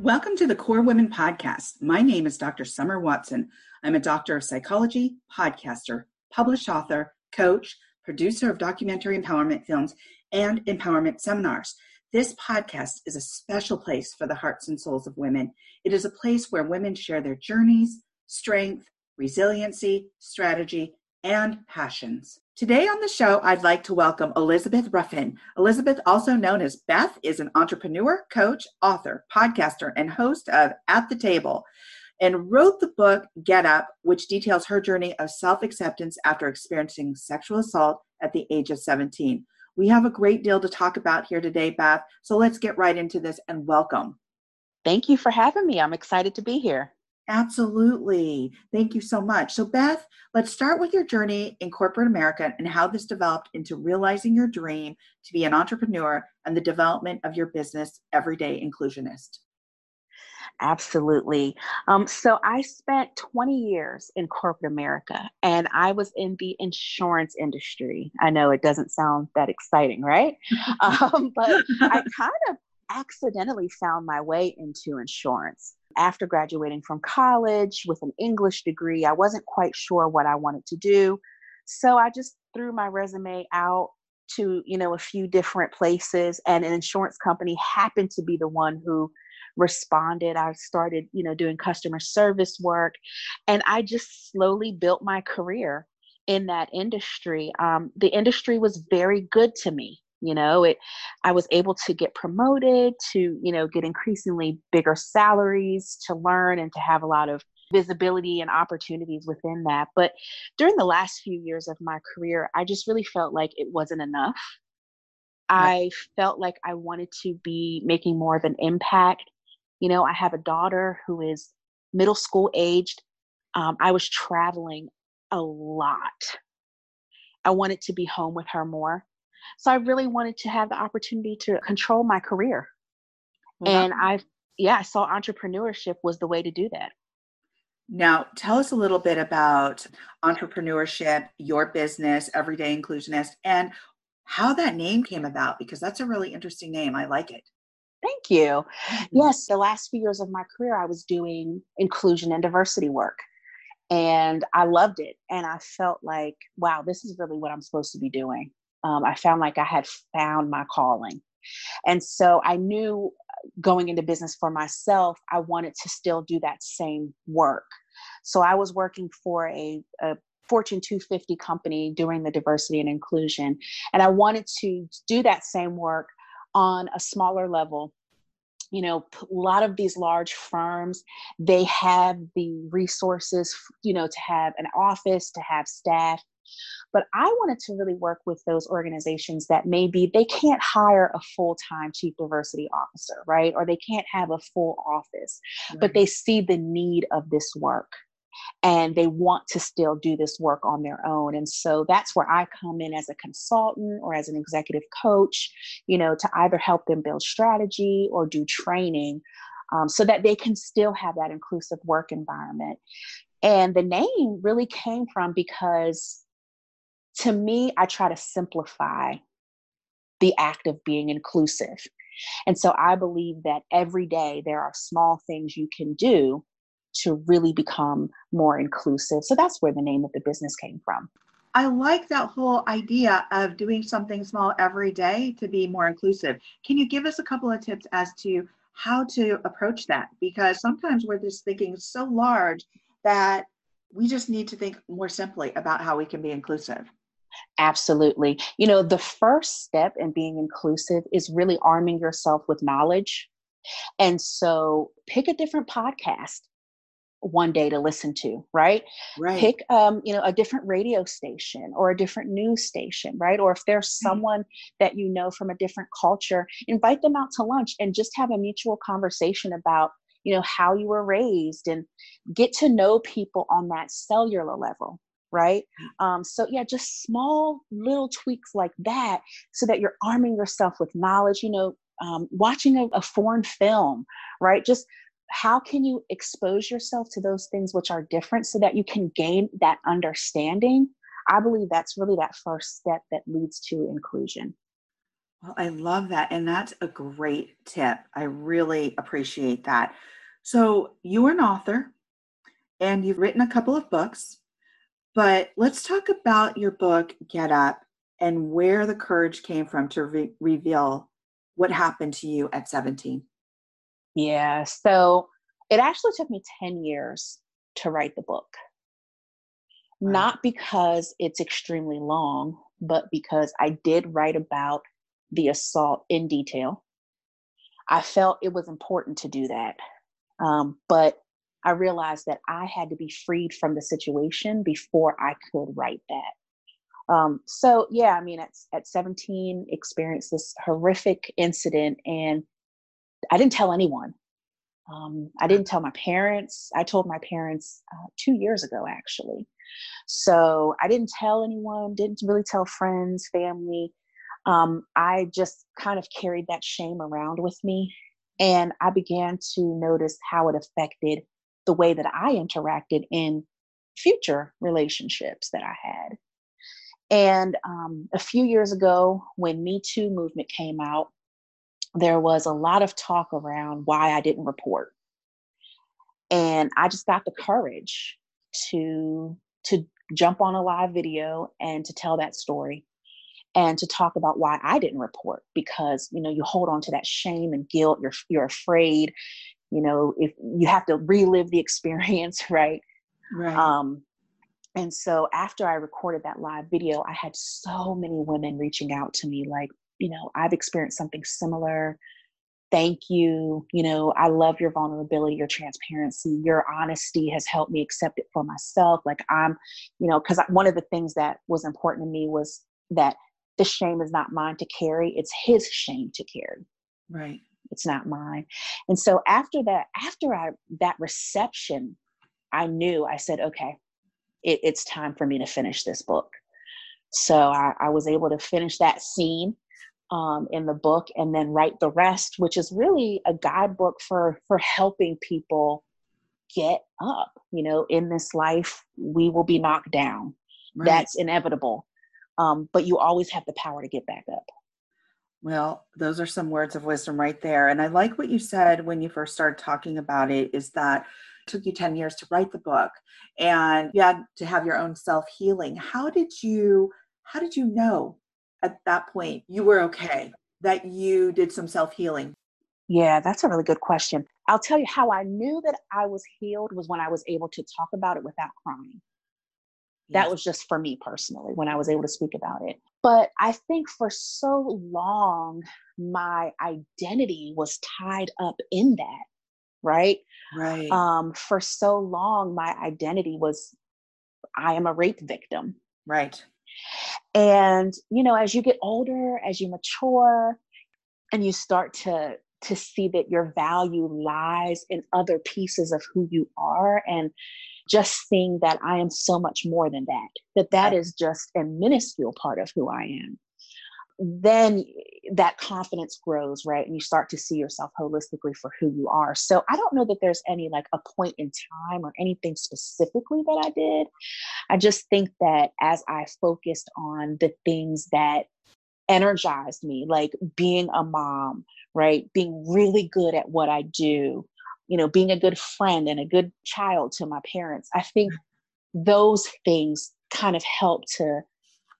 Welcome to the KORE Women Podcast. My name is Dr. Summer Watson. I'm a doctor of psychology, podcaster, published author, coach, producer of documentary empowerment films, and empowerment seminars. This podcast is a special place for the hearts and souls of women. It is a place where women share their journeys, strength, resiliency, strategy, and passions. Today on the show, I'd like to welcome Elizabeth Ruffin. Elizabeth, also known as Beth, is an entrepreneur, coach, author, podcaster, and host of At the Table, and wrote the book Get Up, which details her journey of self acceptance after experiencing sexual assault at the age of 17. We have a great deal to talk about here today, Beth. So let's get right into this and welcome. Thank you for having me. I'm excited to be here. Absolutely. Thank you so much. So, Beth, let's start with your journey in corporate America and how this developed into realizing your dream to be an entrepreneur and the development of your business, Everyday Inclusionist. Absolutely. Um, so, I spent 20 years in corporate America and I was in the insurance industry. I know it doesn't sound that exciting, right? um, but I kind of accidentally found my way into insurance after graduating from college with an English degree, I wasn't quite sure what I wanted to do. So I just threw my resume out to, you know, a few different places and an insurance company happened to be the one who responded. I started, you know, doing customer service work and I just slowly built my career in that industry. Um, the industry was very good to me you know it i was able to get promoted to you know get increasingly bigger salaries to learn and to have a lot of visibility and opportunities within that. But during the last few years of my career i just really felt like it wasn't enough. I felt like i wanted to be making more of an impact. You know i have a daughter who is middle school aged. Um, i was traveling a lot. I wanted to be home with her more so I really wanted to have the opportunity to control my career. And I, yeah, I saw entrepreneurship was the way to do that. Now, tell us a little bit about entrepreneurship, your business, Everyday Inclusionist, and how that name came about, because that's a really interesting name. I like it. Thank you. Mm-hmm. Yes, the last few years of my career, I was doing inclusion and diversity work. And I loved it. And I felt like, wow, this is really what I'm supposed to be doing um, I found like I had found my calling. And so I knew uh, going into business for myself, I wanted to still do that same work. So I was working for a, a Fortune 250 company doing the diversity and inclusion. And I wanted to do that same work on a smaller level you know a lot of these large firms they have the resources you know to have an office to have staff but I wanted to really work with those organizations that maybe they can't hire a full time chief diversity officer, right? Or they can't have a full office, right. but they see the need of this work and they want to still do this work on their own. And so that's where I come in as a consultant or as an executive coach, you know, to either help them build strategy or do training um, so that they can still have that inclusive work environment. And the name really came from because to me, I try to simplify the act of being inclusive. And so I believe that every day there are small things you can do to really become more inclusive. So that's where the name of the business came from. I like that whole idea of doing something small every day to be more inclusive. Can you give us a couple of tips as to how to approach that? Because sometimes we're just thinking so large that we just need to think more simply about how we can be inclusive. Absolutely. You know, the first step in being inclusive is really arming yourself with knowledge. And so pick a different podcast one day to listen to right? Right. Pick um you know a different radio station or a different news station right? Or if there's someone that you know from a different culture invite them out to lunch and just have a mutual conversation about you know how you were raised and get to know people on that cellular level right um, so yeah just small little tweaks like that so that you're arming yourself with knowledge you know um, watching a, a foreign film right just how can you expose yourself to those things which are different so that you can gain that understanding i believe that's really that first step that leads to inclusion Well, I love that. And that's a great tip. I really appreciate that. So, you're an author and you've written a couple of books, but let's talk about your book, Get Up, and where the courage came from to re- reveal what happened to you at 17. Yeah. So, it actually took me 10 years to write the book. Wow. Not because it's extremely long, but because I did write about the assault in detail. I felt it was important to do that. Um, but I realized that I had to be freed from the situation before I could write that. Um, so yeah, I mean, at, at 17, experienced this horrific incident and I didn't tell anyone. Um, I didn't tell my parents. I told my parents uh, two years ago, actually. So I didn't tell anyone, didn't really tell friends, family. Um, I just kind of carried that shame around with me. And I began to notice how it affected the way that I interacted in future relationships that I had. And um, a few years ago, when Me Too movement came out, there was a lot of talk around why I didn't report. And I just got the courage to to jump on a live video and to tell that story and to talk about why I didn't report because you know you hold on to that shame and guilt you're you're afraid you know if you have to relive the experience right? Right. Um and so after I recorded that live video I had so many women reaching out to me like you know I've experienced something similar. Thank you. You know i love your vulnerability your transparency. Your honesty has helped me accept it for myself. Like i'm you know because one of the things that was important to me was that the shame is not mine to carry it's his shame to carry. Right it's not mine. And so after that after i that reception i knew i said okay it, it's time for me to finish this book. So I, I was able to finish that scene um, in the book and then write the rest which is really a guidebook for for helping people get up you know in this life we will be knocked down. Right. that's inevitable. Um, but you always have the power to get back up well those are some words of wisdom right there and i like what you said when you first started talking about it is that it took you 10 years to write the book and you had to have your own self healing how did you how did you know at that point you were okay, that you did some self healing? Yeah, that's a really good question. I'll tell you how I knew that I was healed was when I was able to talk about it without crying. Yes. That was just for me personally when I was able to speak about it. But I think for so long, my identity was tied up in that, right? Right. Um, for so long, my identity was I am a rape victim. Right. And, you know, as you get older, as you mature, and you start to to see that your value lies in other pieces of who you are and just seeing that I am so much more than that, that that is just a minuscule part of who I am then that confidence grows, right? And you start to see yourself holistically for who you are. So I don't know that there's any like a point in time or anything specifically that I did. I just think that as I focused on the things that energized me, like being a mom, right? Being really good at what I do, you know, being a good friend and a good child to my parents. I think those things kind of help to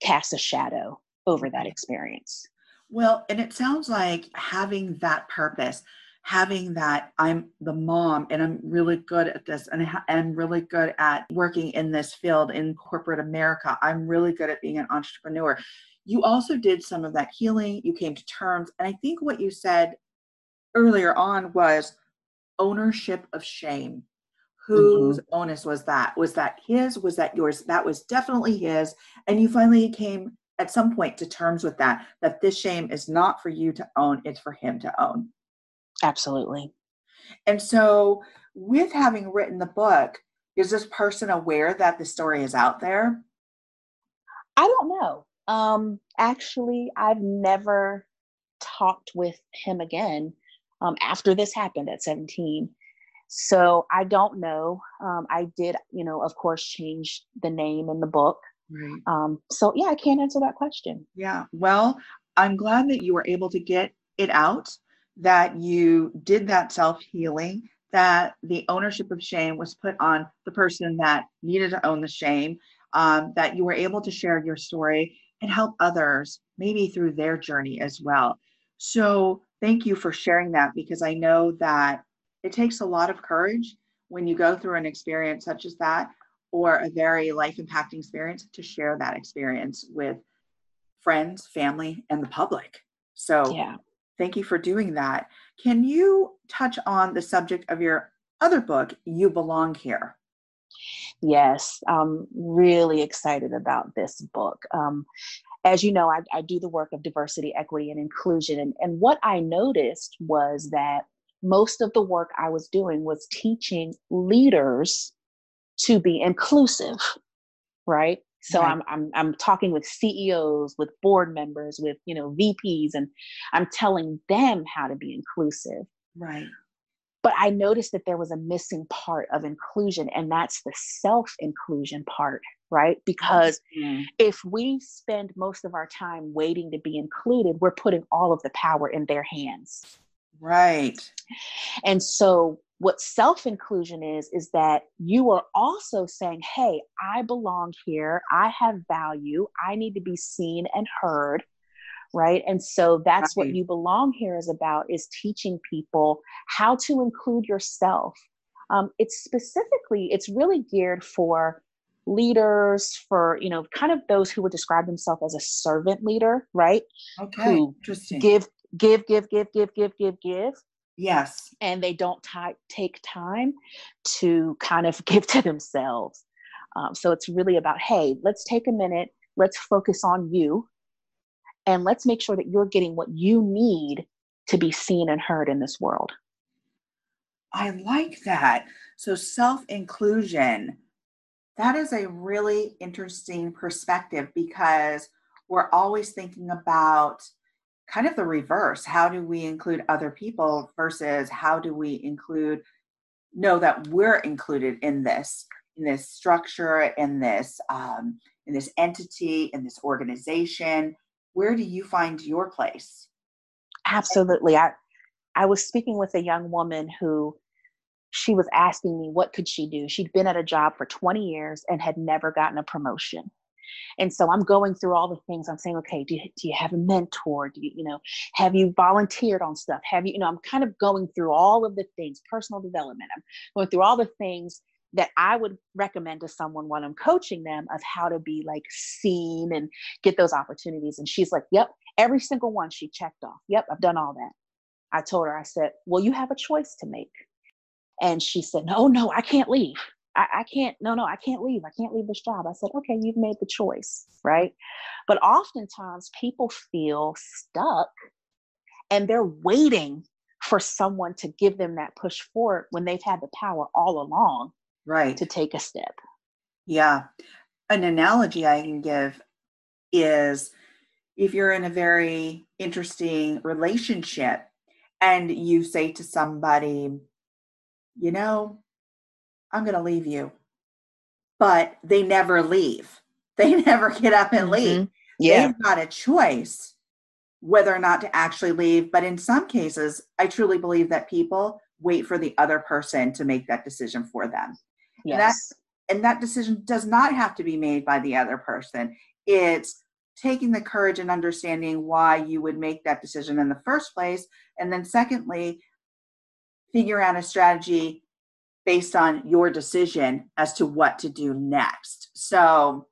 cast a shadow over that experience. Well, and it sounds like having that purpose, having that I'm the mom and I'm really good at this and I'm really good at working in this field in corporate America. I'm really good at being an entrepreneur. You also did some of that healing. You came to terms. And I think what you said earlier on was ownership of shame. Whose mm-hmm. onus was that? Was that his? Was that yours? That was definitely his. And you finally came at some point to terms with that that this shame is not for you to own it's for him to own absolutely and so with having written the book is this person aware that the story is out there i don't know um actually i've never talked with him again um, after this happened at 17 so i don't know um, i did you know of course change the name in the book Right. Um, so yeah, I can't answer that question. Yeah. Well, I'm glad that you were able to get it out, that you did that self healing, that the ownership of shame was put on the person that needed to own the shame, um, that you were able to share your story and help others maybe through their journey as well. So, thank you for sharing that because I know that it takes a lot of courage when you go through an experience such as that or a very life impacting experience to share that experience with friends, family, and the public. So, yeah. thank you for doing that. Can you touch on the subject of your other book, You Belong Here? Yes, I'm really excited about this book. Um, as you know, I, I, do the work of diversity, equity, and inclusion. And, and what I noticed was that most of the work I was doing was teaching leaders to be inclusive, right? So right. I'm, I'm I'm talking with CEOs, with board members, with you know VPs, and I'm telling them how to be inclusive. Right. But I noticed that there was a missing part of inclusion, and that's the self inclusion part, right? Because mm-hmm. if we spend most of our time waiting to be included, we're putting all of the power in their hands. Right. And so what self inclusion is, is that you are also saying, hey, I belong here. I have value. I need to be seen and heard. Right. And so that's right. what you belong here is about is teaching people how to include yourself. Um, it's specifically, it's really geared for leaders for you know kind of those who would describe themselves as a servant leader right okay who Interesting. give give give give give give give give Yes. And they don't t- take time to kind of give to themselves. Um, so it's really about hey, let's take a minute, let's focus on you, and let's make sure that you're getting what you need to be seen and heard in this world. I like that. So, self inclusion, that is a really interesting perspective because we're always thinking about kind of the reverse. How do we include other people versus how do we include, know that we're included in this, in this structure, in this, um, in this entity, in this organization? Where do you find your place? Absolutely. I, I was speaking with a young woman who she was asking me what could she do she'd been at a job for 20 years and had never gotten a promotion and so I'm going through all the things. I'm saying, okay, do you, do you have a mentor? Do you, you know, have you volunteered on stuff? Have you, you know, I'm kind of going through all of the things, personal development. I'm going through all the things that I would recommend to someone when I'm coaching them of how to be like seen and get those opportunities. And she's like, yep, every single one she checked off. Yep, I've done all that. I told her, I said, well, you have a choice to make. And she said, no, no, I can't leave. I, I can't, no, no, I can't leave. I can't leave this job. I said, okay, you've made the choice, right? But oftentimes people feel stuck and they're waiting for someone to give them that push forward when they've had the power all along right to take a step yeah an analogy i can give is if you're in a very interesting relationship and you say to somebody you know I'm going to leave you. But they never leave. They never get up and leave. Mm-hmm. Yeah. They've got a choice whether or not to actually leave. But in some cases, I truly believe that people wait for the other person to make that decision for them. Yes. And that, and that decision does not have to be made by the other person. It's taking the courage and understanding why you would make that decision in the first place. And then, secondly, figure out a strategy based on your decision as to what to do next. So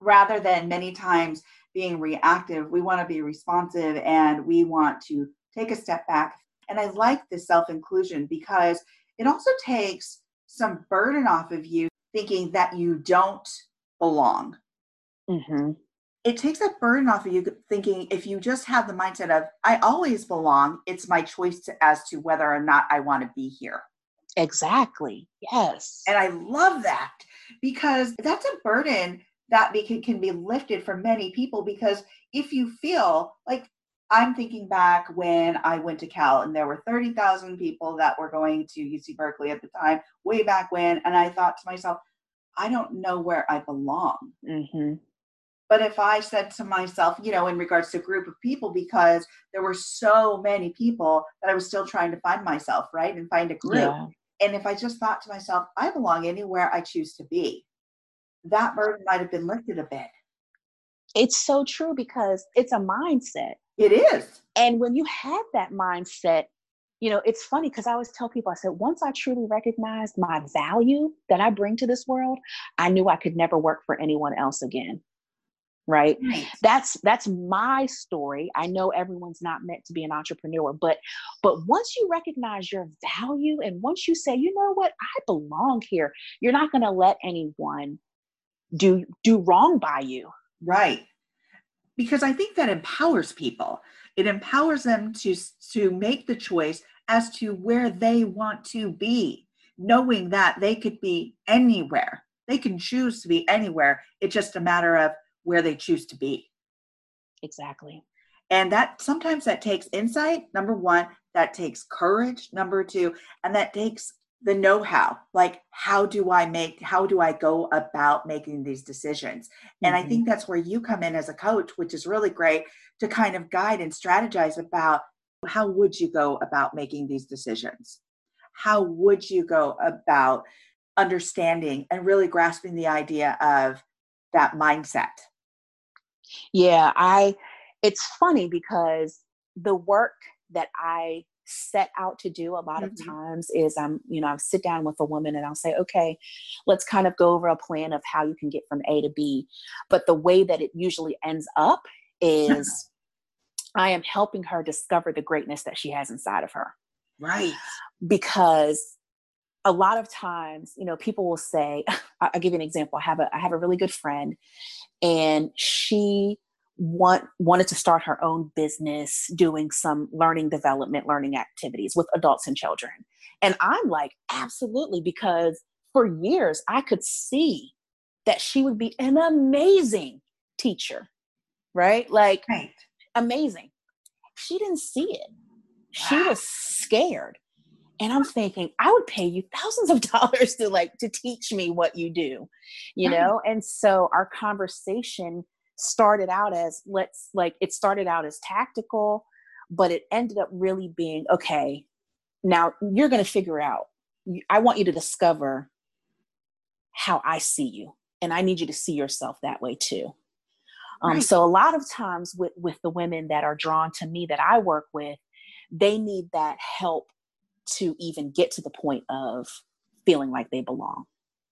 rather than many times being reactive, we want to be responsive and we want to take a step back. And I like this self inclusion because it also takes some burden off of you thinking that you don't belong. Mm-hmm. It takes that burden off of you thinking if you just have the mindset of, I always belong, it's my choice to, as to whether or not I want to be here. Exactly. Yes. And I love that because that's a burden that can be lifted for many people because if you feel like I'm thinking back when I went to Cal and there were 30,000 people that were going to UC Berkeley at the time, way back when. And I thought to myself, I don't know where I belong. Mm-hmm. But if I said to myself, you know, in regards to a group of people, because there were so many people that I was still trying to find myself, right? And find a group. Yeah. And if I just thought to myself, I belong anywhere I choose to be, that burden might have been lifted a bit. It's so true because it's a mindset. It is. And when you have that mindset, you know, it's funny because I always tell people, I said, once I truly recognized my value that I bring to this world, I knew I could never work for anyone else again. Right? right. That's that's my story. I know everyone's not meant to be an entrepreneur but but once you recognize your value and once you say you know what? I belong here you're not going to let anyone do do wrong by you. Right because i think that empowers people it empowers them to to make the choice as to where they want to be knowing that they could be anywhere they can choose to be anywhere it's just a matter of where they choose to be. Exactly. And that sometimes that takes insight, number one, that takes courage, number two, and that takes the know-how like how do i make how do i go about making these decisions? And mm-hmm. i think that's where you come in as a coach which is really great to kind of guide and strategize about how would you go about making these decisions? How would you go about understanding and really grasping the idea of that mindset? Yeah, I it's funny because the work that I set out to do a lot mm-hmm. of times is I'm, you know, I sit down with a woman and I'll say, okay, let's kind of go over a plan of how you can get from A to B. But the way that it usually ends up is I am helping her discover the greatness that she has inside of her. Right. Because a lot of times, you know, people will say, I'll give you an example. I have a I have a really good friend and she want wanted to start her own business doing some learning development learning activities with adults and children. And i'm like absolutely because for years i could see that she would be an amazing teacher right? Like right. amazing. She didn't see it. She was scared. And i'm thinking i would pay you thousands of dollars to like to teach me what you do you right. know? And so our conversation started out as let's like it started out as tactical but it ended up really being okay now you're going to figure out i want you to discover how i see you and i need you to see yourself that way too um, right. so a lot of times with with the women that are drawn to me that i work with they need that help to even get to the point of feeling like they belong.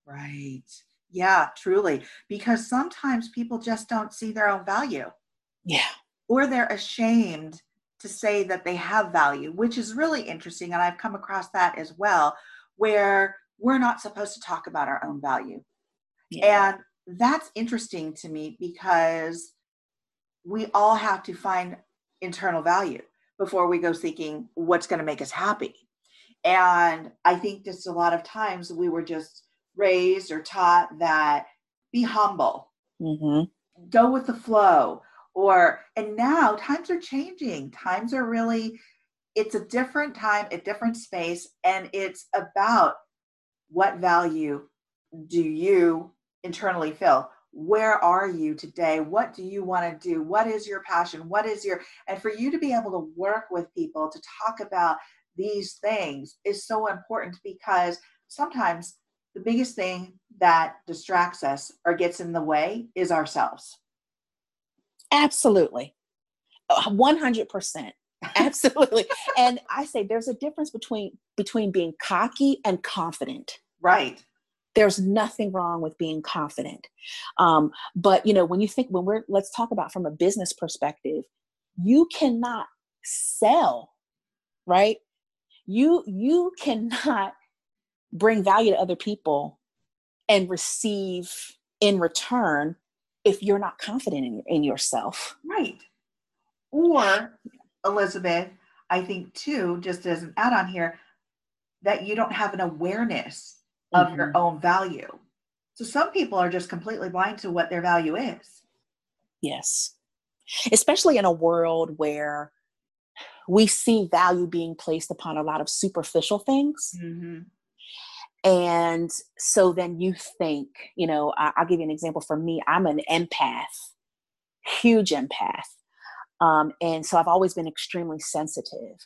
Right. Yeah, truly. Because sometimes people just don't see their own value. Yeah. Or they're ashamed to say that they have value, which is really interesting. And I've come across that as well, where we're not supposed to talk about our own value. Yeah. And that's interesting to me because we all have to find internal value before we go seeking what's going to make us happy. And I think just a lot of times we were just raised or taught that be humble, mm-hmm. go with the flow, or, and now times are changing. Times are really, it's a different time, a different space, and it's about what value do you internally feel? Where are you today? What do you want to do? What is your passion? What is your, and for you to be able to work with people to talk about these things is so important because sometimes the biggest thing that distracts us or gets in the way is ourselves. Absolutely. 100%. Absolutely. and I say there's a difference between between being cocky and confident. Right. There's nothing wrong with being confident. Um, but you know, when you think when we're let's talk about from a business perspective, you cannot sell, right? you you cannot bring value to other people and receive in return if you're not confident in, in yourself right or elizabeth i think too just as an add-on here that you don't have an awareness of mm-hmm. your own value so some people are just completely blind to what their value is yes especially in a world where we see value being placed upon a lot of superficial things. Mm-hmm. And so then you think, you know, I, will give you an example for me. I'm an empath. huge empath. Um, and so I've always been extremely sensitive.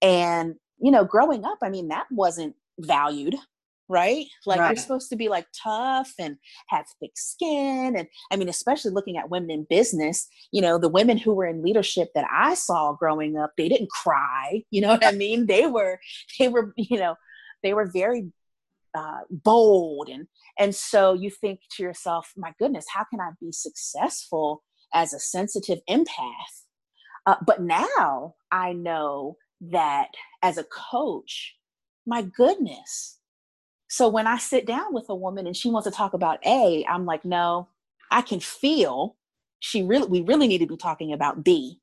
And, you know, growing up, I mean, that wasn't valued right? Like right. you're supposed to be like tough and have thick skin. And I mean, especially looking at women in business, you know, the women who were in leadership that I saw growing up, they didn't cry. You know what I mean? They were, they were, you know, they were very uh, bold and and so you think to yourself my goodness how can i be successful as a sensitive empath uh, but now i know that as a coach my goodness so when I sit down with a woman and she wants to talk about A, I'm like, no, I can feel she really we really need to be talking about B.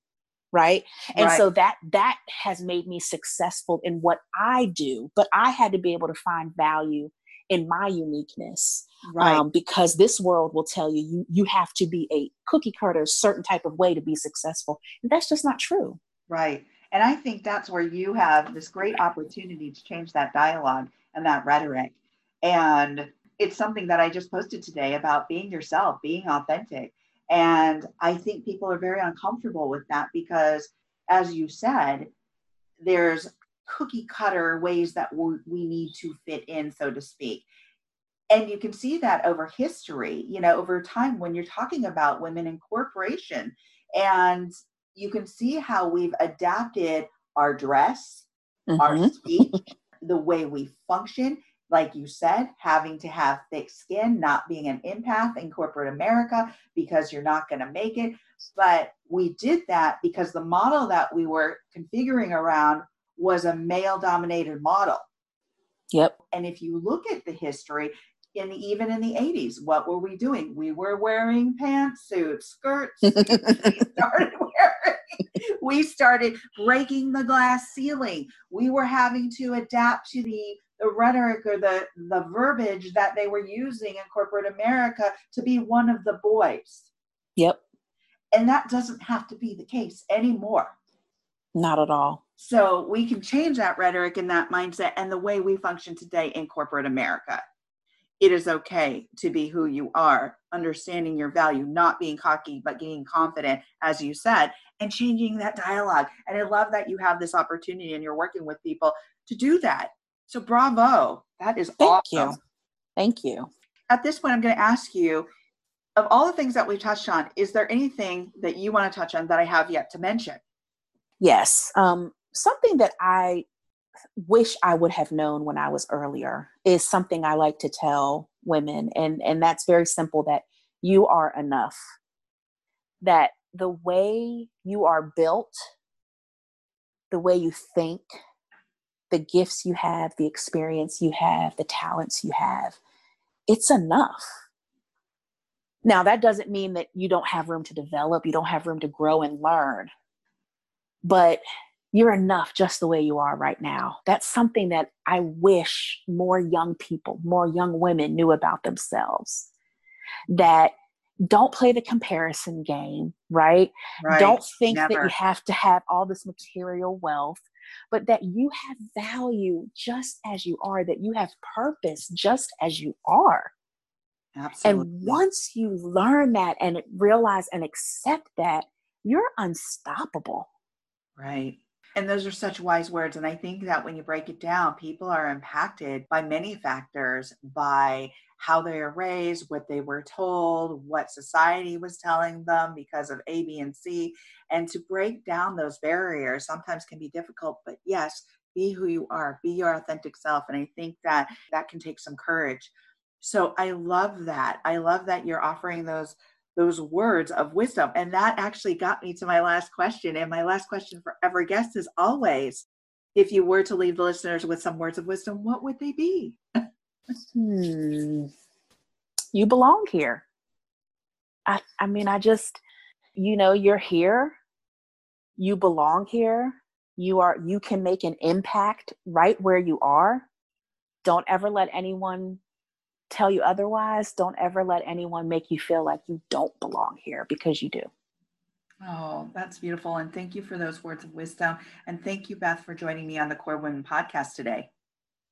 Right. And right. so that that has made me successful in what I do, but I had to be able to find value in my uniqueness. Right. Um, because this world will tell you, you you have to be a cookie cutter, certain type of way to be successful. And that's just not true. Right. And I think that's where you have this great opportunity to change that dialogue and that rhetoric and it's something that I just posted today about being yourself, being authentic. And I think people are very uncomfortable with that because, as you said, there's cookie cutter ways that we need to fit in, so to speak. And you can see that over history, you know, over time when you're talking about women in corporation. And you can see how we've adapted our dress, mm-hmm. our speech, the way we function like you said, having to have thick skin, not being an empath in corporate America because you're not going to make it. But we did that because the model that we were configuring around was a male dominated model. Yep. And if you look at the history, in even in the 80s, what were we doing? We were wearing pantsuits, skirts. we started wearing, we started breaking the glass ceiling. We were having to adapt to the the rhetoric or the, the verbiage that they were using in corporate America to be one of the boys. Yep. And that doesn't have to be the case anymore. Not at all. So we can change that rhetoric and that mindset and the way we function today in corporate America. It is okay to be who you are, understanding your value, not being cocky, but being confident, as you said, and changing that dialogue. And I love that you have this opportunity and you're working with people to do that so bravo. That is Thank awesome. you. Thank you. At this point, I'm going to ask you of all the things that we've touched on, is there anything that you want to touch on that I have yet to mention? Yes. Um, something that I wish I would have known when I was earlier is something I like to tell women. And, and that's very simple that you are enough. That the way you are built, the way you think, the gifts you have, the experience you have, the talents you have, it's enough. Now, that doesn't mean that you don't have room to develop, you don't have room to grow and learn, but you're enough just the way you are right now. That's something that I wish more young people, more young women knew about themselves. That don't play the comparison game, right? right. Don't think Never. that you have to have all this material wealth but that you have value just as you are, that you have purpose just as you are. Absolutely. And once you learn that and realize and accept that, you're unstoppable. Right. And those are such wise words. And I think that when you break it down, people are impacted by many factors by how they are raised, what they were told, what society was telling them because of A, B, and C. And to break down those barriers sometimes can be difficult, but yes, be who you are, be your authentic self. And I think that that can take some courage. So I love that. I love that you're offering those those words of wisdom. And that actually got me to my last question. And my last question for every guest is always if you were to leave the listeners with some words of wisdom, what would they be? hmm. You belong here. I, I mean, I just, you know, you're here. You belong here. You are, you can make an impact right where you are. Don't ever let anyone tell you otherwise. Don't ever let anyone make you feel like you don't belong here because you do. Oh, that's beautiful. And thank you for those words of wisdom. And thank you, Beth, for joining me on the KORE Women podcast today.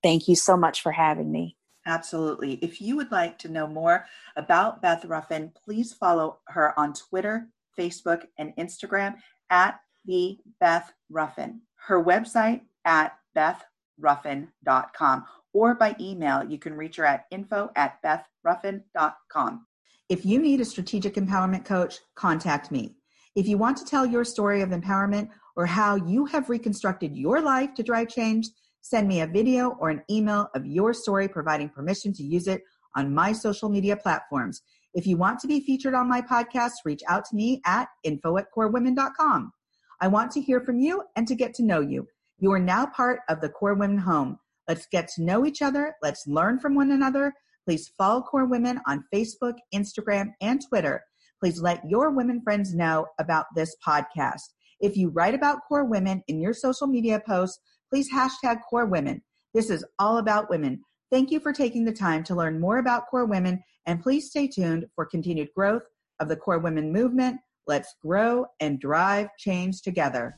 Thank you so much for having me. Absolutely. If you would like to know more about Beth Ruffin, please follow her on Twitter, Facebook, and Instagram at the Beth Ruffin. Her website at bethruffin.com or by email. You can reach her at info at bethruffin.com. If you need a strategic empowerment coach, contact me. If you want to tell your story of empowerment or how you have reconstructed your life to drive change, send me a video or an email of your story, providing permission to use it on my social media platforms. If you want to be featured on my podcast, reach out to me at info at corewomen.com. I want to hear from you and to get to know you. You are now part of the KORE Women home. Let's get to know each other. Let's learn from one another. Please follow KORE Women on Facebook, Instagram, and Twitter. Please let your women friends know about this podcast. If you write about KORE Women in your social media posts, please hashtag KORE Women. This is all about women. Thank you for taking the time to learn more about KORE Women, and please stay tuned for continued growth of the KORE Women movement. Let's grow and drive change together.